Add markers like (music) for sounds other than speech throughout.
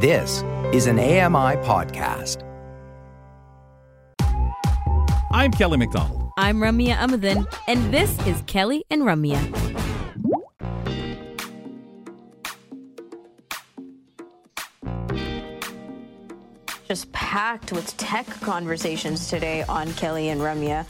This is an AMI podcast. I'm Kelly McDonald. I'm Ramya Amadin, and this is Kelly and Ramya. Just packed with tech conversations today on Kelly and Ramya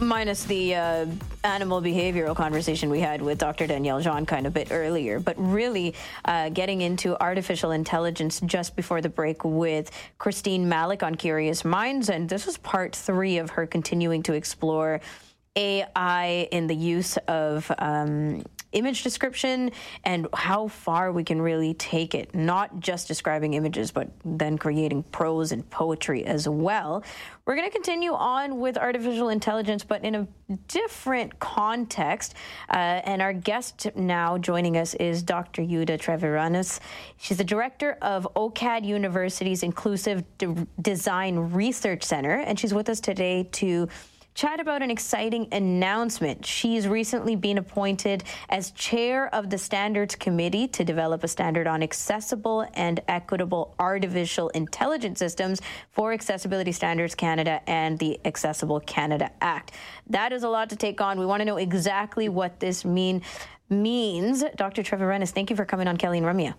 minus the uh, animal behavioral conversation we had with Dr. Danielle Jean kind of bit earlier, but really uh, getting into artificial intelligence just before the break with Christine Malek on Curious Minds. And this was part three of her continuing to explore AI in the use of um, image description and how far we can really take it, not just describing images, but then creating prose and poetry as well. We're going to continue on with artificial intelligence, but in a different context. Uh, and our guest now joining us is Dr. Jutta Treviranus. She's the director of OCAD University's Inclusive De- Design Research Center, and she's with us today to chat about an exciting announcement. She's recently been appointed as chair of the Standards Committee to develop a standard on accessible and equitable artificial intelligence systems for Accessibility Standards Canada and the Accessible Canada Act. That is a lot to take on. We want to know exactly what this mean means. Dr. Treviranus, thank you for coming on Kelly and Ramya.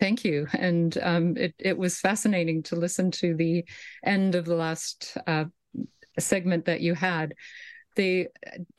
Thank you. And um, it, it was fascinating to listen to the end of the last uh, segment that you had, the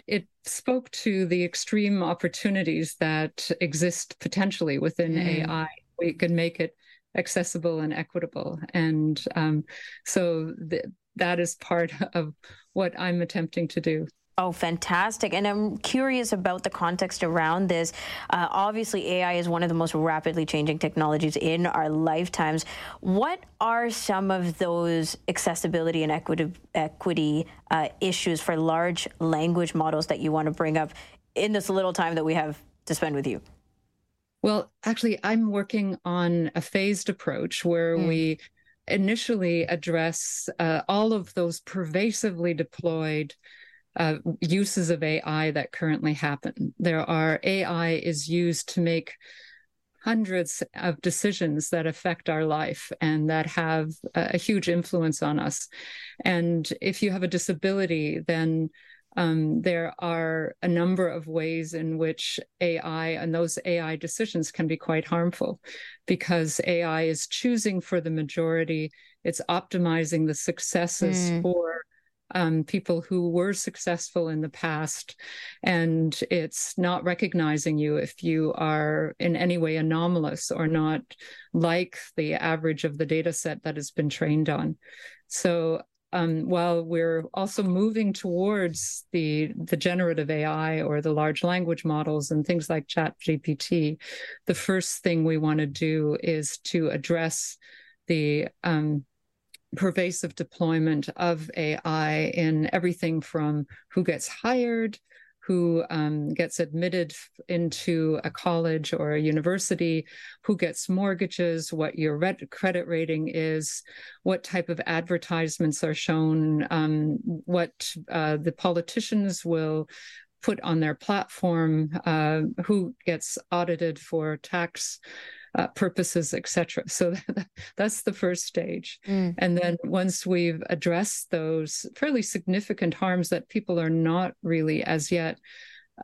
it spoke to the extreme opportunities that exist potentially within mm. AI. We can make it accessible and equitable, and um, so th- that is part (laughs) of what I'm attempting to do. Oh, fantastic. And I'm curious about the context around this. Uh, obviously, AI is one of the most rapidly changing technologies in our lifetimes. What are some of those accessibility and equity, equity uh, issues for large language models that you want to bring up in this little time that we have to spend with you? Well, actually, I'm working on a phased approach where mm. we initially address uh, all of those pervasively deployed uh, uses of AI that currently happen. There are AI is used to make hundreds of decisions that affect our life and that have a, a huge influence on us. And if you have a disability, then um, there are a number of ways in which AI and those AI decisions can be quite harmful because AI is choosing for the majority, it's optimizing the successes mm. for um, people who were successful in the past, and it's not recognizing you if you are in any way anomalous or not like the average of the data set that has been trained on. So um, while we're also moving towards the the generative AI or the large language models and things like Chat GPT, the first thing we want to do is to address the um, pervasive deployment of AI in everything from who gets hired, who um, gets admitted into a college or a university, who gets mortgages, what your red- credit rating is, what type of advertisements are shown, um, what uh, the politicians will put on their platform, uh, who gets audited for tax uh, purposes, etc. So (laughs) that's the first stage. Mm. And then once we've addressed those fairly significant harms that people are not really as yet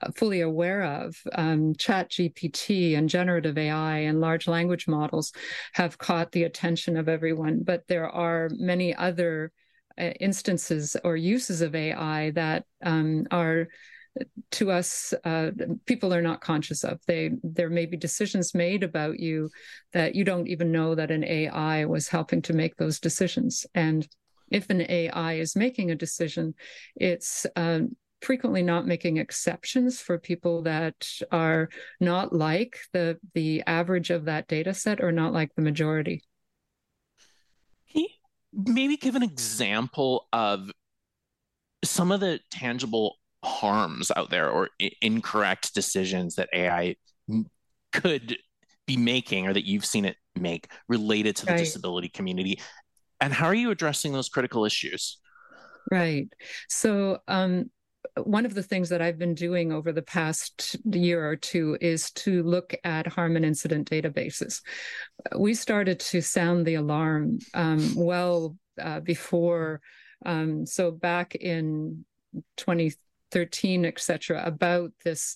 uh, fully aware of, um, Chat GPT and generative AI and large language models have caught the attention of everyone. But there are many other uh, instances or uses of AI that um, are to us uh, people are not conscious of. They there may be decisions made about you that you don't even know that an ai was helping to make those decisions. And if an ai is making a decision it's uh, frequently not making exceptions for people that are not like the the average of that data set or not like the majority. Maybe give an example of some of the tangible harms out there or incorrect decisions that AI could be making or that you've seen it make related to the right. disability community? And how are you addressing those critical issues? Right. So, um, one of the things that I've been doing over the past year or two is to look at harm and incident databases. We started to sound the alarm um, well uh, before. Um, so back in 20 13, etc., about this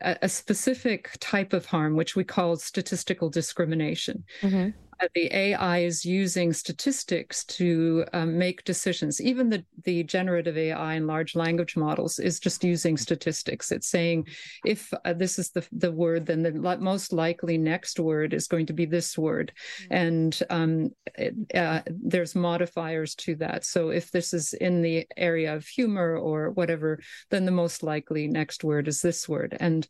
a, a, specific type of harm, which we call statistical discrimination. Mm-hmm the AI is using statistics to um, make decisions. Even the, the generative AI and large language models is just using statistics. It's saying if uh, this is the, the word, then the most likely next word is going to be this word. Mm-hmm. And um, it, uh, there's modifiers to that. So if this is in the area of humor or whatever, then the most likely next word is this word. And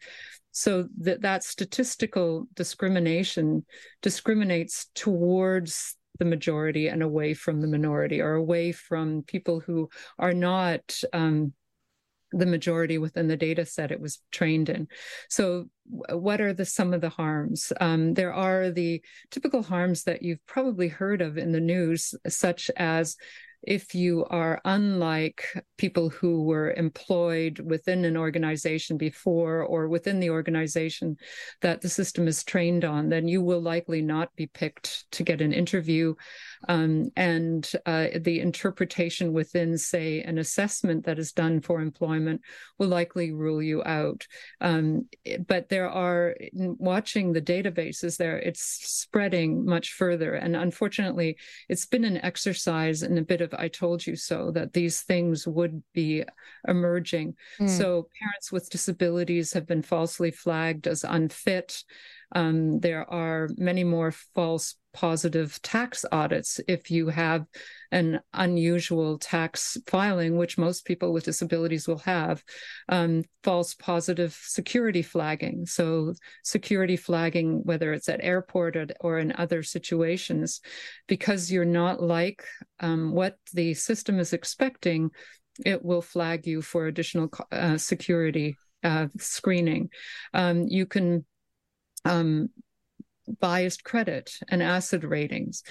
so that that statistical discrimination discriminates towards the majority and away from the minority or away from people who are not um, the majority within the data set it was trained in. So, what are the some of the harms? Um, there are the typical harms that you've probably heard of in the news, such as if you are unlike people who were employed within an organization before or within the organization that the system is trained on, then you will likely not be picked to get an interview. Um, and uh, the interpretation within, say, an assessment that is done for employment will likely rule you out. Um, but there are, watching the databases there, it's spreading much further. And unfortunately, it's been an exercise in a bit of I told you so, that these things would be emerging. Mm. So parents with disabilities have been falsely flagged as unfit. Um, there are many more false positive tax audits if you have an unusual tax filing, which most people with disabilities will have, um, false positive security flagging. So, security flagging, whether it's at airport or, or in other situations, because you're not like um, what the system is expecting, it will flag you for additional uh, security uh, screening. Um, you can um, biased credit and asset ratings,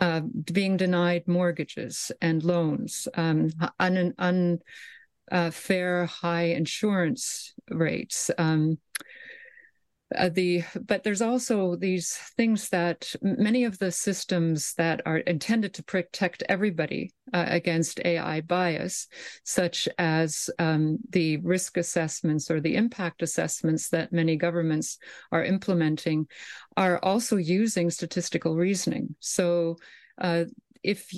uh, being denied mortgages and loans, um, un, unfair uh, high insurance rates, um, uh, the but there's also these things that many of the systems that are intended to protect everybody uh, against AI bias, such as um, the risk assessments or the impact assessments that many governments are implementing, are also using statistical reasoning. So. Uh, if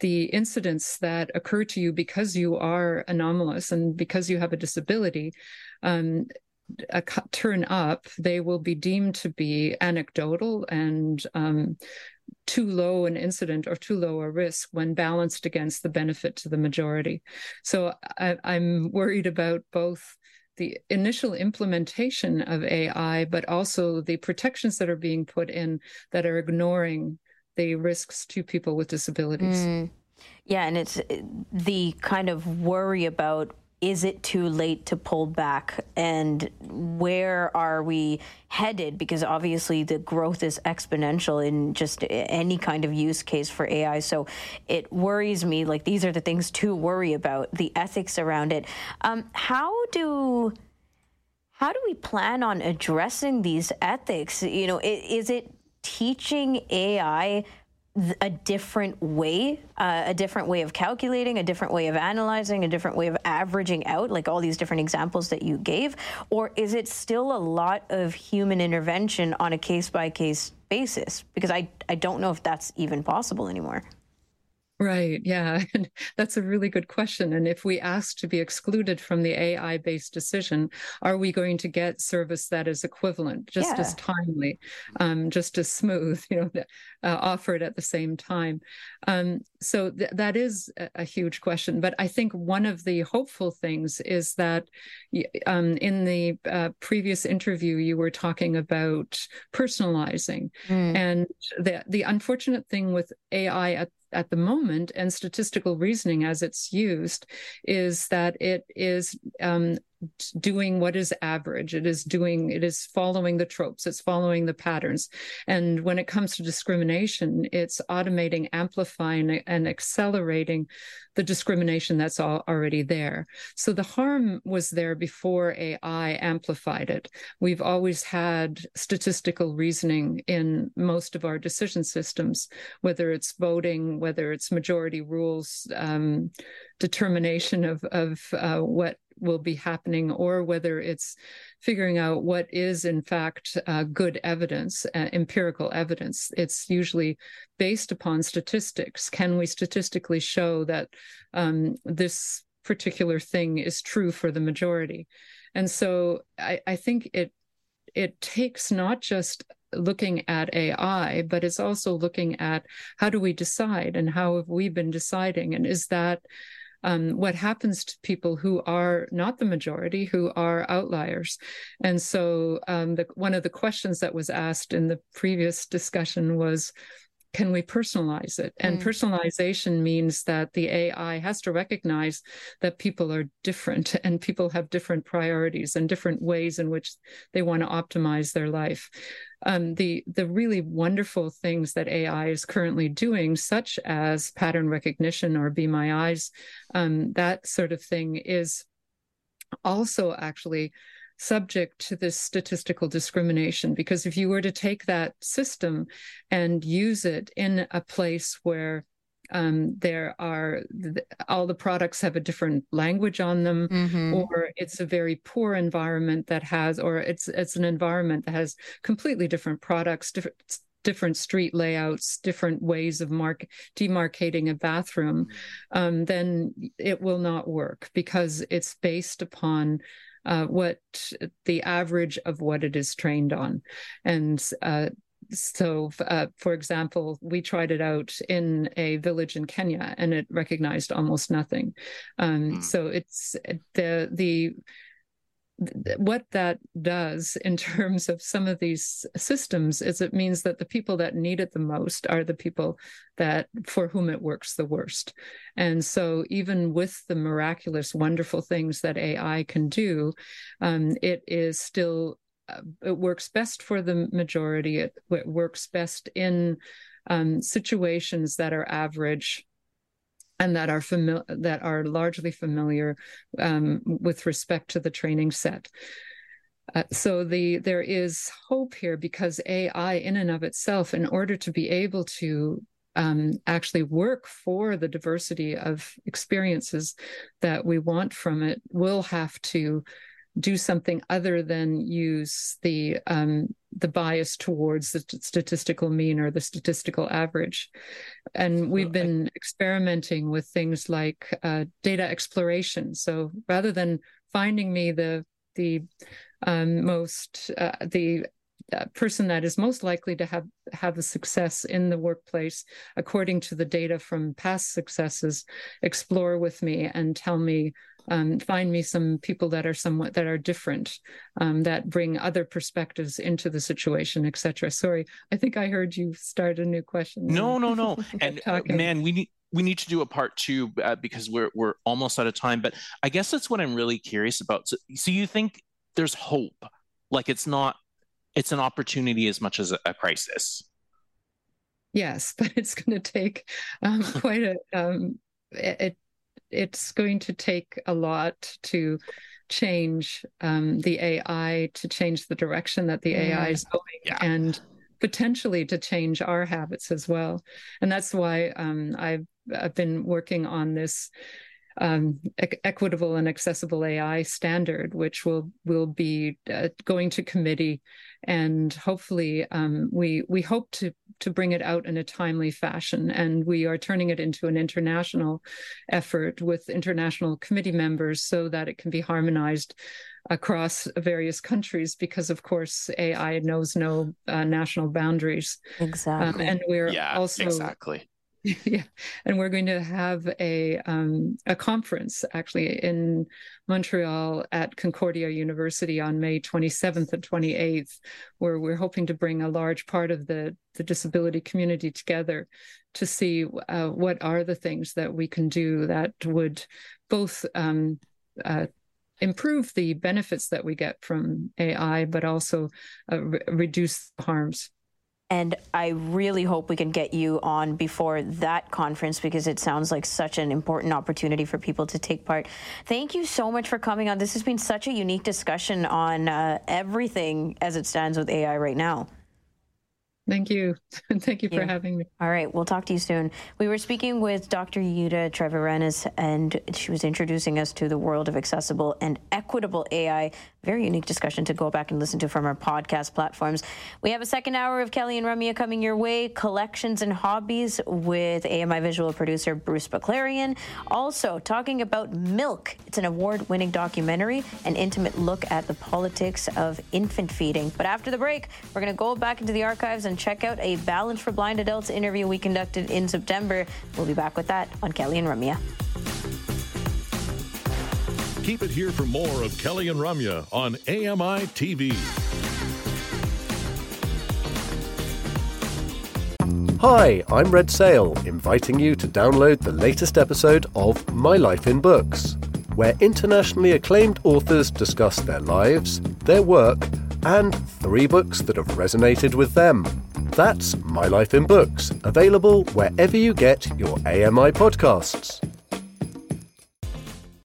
the incidents that occur to you because you are anomalous and because you have a disability um, a turn up, they will be deemed to be anecdotal and um, too low an incident or too low a risk when balanced against the benefit to the majority. So I, I'm worried about both the initial implementation of AI, but also the protections that are being put in that are ignoring the risks to people with disabilities. Mm. Yeah, and it's the kind of worry about is it too late to pull back? And where are we headed? Because obviously the growth is exponential in just any kind of use case for AI so it worries me like these are the things to worry about the ethics around it. Um, how do how do we plan on addressing these ethics? You know is it teaching AI a different way, uh, a different way of calculating, a different way of analyzing, a different way of averaging out, like all these different examples that you gave? Or is it still a lot of human intervention on a case by case basis? Because I, I don't know if that's even possible anymore. Right. Yeah. (laughs) That's a really good question. And if we ask to be excluded from the AI based decision, are we going to get service that is equivalent, just yeah. as timely, um, just as smooth, (laughs) you know, uh, offered at the same time? Um, so th- that is a, a, huge question. But I think one of the hopeful things is that um, in the uh, previous interview, you were talking about personalizing. Mm. And the, the unfortunate thing with AI at at the moment and statistical reasoning as it's used is that it is um, doing what is average. It is doing, it is following the tropes, it's following the patterns. And when it comes to discrimination, it's automating, amplifying, and accelerating the discrimination that's already there. So the harm was there before AI amplified it. We've always had statistical reasoning in most of our decision systems, whether it's voting, whether it's majority rules, um, determination of, of uh, what will be happening or whether it's figuring out what is in fact uh, good evidence uh, empirical evidence. It's usually based upon statistics. Can we statistically show that um, this particular thing is true for the majority? And so I, I think it it takes not just looking at AI, but it's also looking at how do we decide and how have we been deciding? And is that um, what happens to people who are not the majority, who are outliers. And so, um, the, one of the questions that was asked in the previous discussion was can we personalize it? And mm. personalization means that the AI has to recognize that people are different (laughs) and people have different priorities and different ways in which they want to optimize their life. Um, the the really wonderful things that AI is currently doing, such as pattern recognition or Be My Eyes, um, that sort of thing, is also actually subject to this statistical discrimination because if you were to take that system and use it in a place where um, there are all the products have a different language on them mm-hmm. or it's a very poor environment that has or it's it's an environment that has completely different products different different street layouts, different ways of mark demarcating a bathroom, mm-hmm. um, then it will not work because it's based upon uh, what the average of what it is trained on. And uh, so, uh, for example, we tried it out in a village in Kenya, and it recognized almost nothing. Um, mm. So it's the the what that does in (laughs) terms of some of these systems is it means that the people that need it the most are the people that for whom it works the worst. And so even with the miraculous wonderful things that ai can do um, it is still uh, it works best for the majority. It, it works best in um, situations that are average and that are familiar that are largely familiar um, with respect to the training set. Uh, so the there is hope here because AI, in and of itself, in order to be able to um, actually work for the diversity of experiences that we want from it, will have to do something other than use the um, the bias towards the statistical mean or the statistical average. And we've been experimenting with things like uh, data exploration. So rather than finding me the the um, most uh, the uh, person that is most likely to have have a success in the workplace according to the data from past successes explore with me and tell me um, find me some people that are somewhat that are different um, that bring other perspectives into the situation etc sorry i think i heard you start a new question. No no no. (laughs) And uh, man we need we need to do a part two uh, because we're we're almost out of time. But i guess that's what i'm really curious about. So, so you think there's hope? Like it's not it's an opportunity as much as a, a crisis? Yes (laughs) but it's going to take um, quite a um, it, it's going to take a lot to change um, the AI, to change the direction that the mm. AI is going, yeah. and potentially to change our habits as well. And that's why um, I've, I've been working on this um, e- equitable and accessible AI standard, which will will be uh, going to committee, and hopefully um, we we hope to to bring it out in a timely fashion. And we are turning it into an international effort with international committee members so that it can be harmonized across various countries because of course ai knows no uh, national boundaries. Exactly. um, and we're yeah, also exactly (laughs) yeah, and we're going to have a um, a conference actually in Montreal at Concordia University on May 27th and 28th, where we're hoping to bring a large part of the the disability community together to see uh, what are the things that we can do that would both um, uh, improve the benefits that we get from AI, but also uh, re- reduce harms. And I really hope we can get you on before that conference because it sounds like such an important opportunity for people to take part. Thank you so much for coming on. This has been such a unique discussion on uh, everything as it stands with AI right now. Thank you. (laughs) Thank you for yeah. having me. All right. We'll talk to you soon. We were speaking with Dr. Jutta Treviranus, and she was introducing us to the world of accessible and equitable AI. Very unique discussion to go back and listen to from our podcast platforms. We have a second hour of Kelly and Ramya coming your way. Collections and hobbies with AMI visual producer Bruce Baclarian. Also, talking about Milk. It's an award winning documentary, an intimate look at the politics of infant feeding. But after the break, we're going to go back into the archives and and check out a Balance for Blind Adults interview we conducted in September. We'll be back with that on Kelly and Ramya. Keep it here for more of Kelly and Ramya on AMI TV. Hi, I'm Red Sale, inviting you to download the latest episode of My Life in Books, where internationally acclaimed authors discuss their lives, their work, and three books that have resonated with them. That's My Life in Books, available wherever you get your AMI podcasts.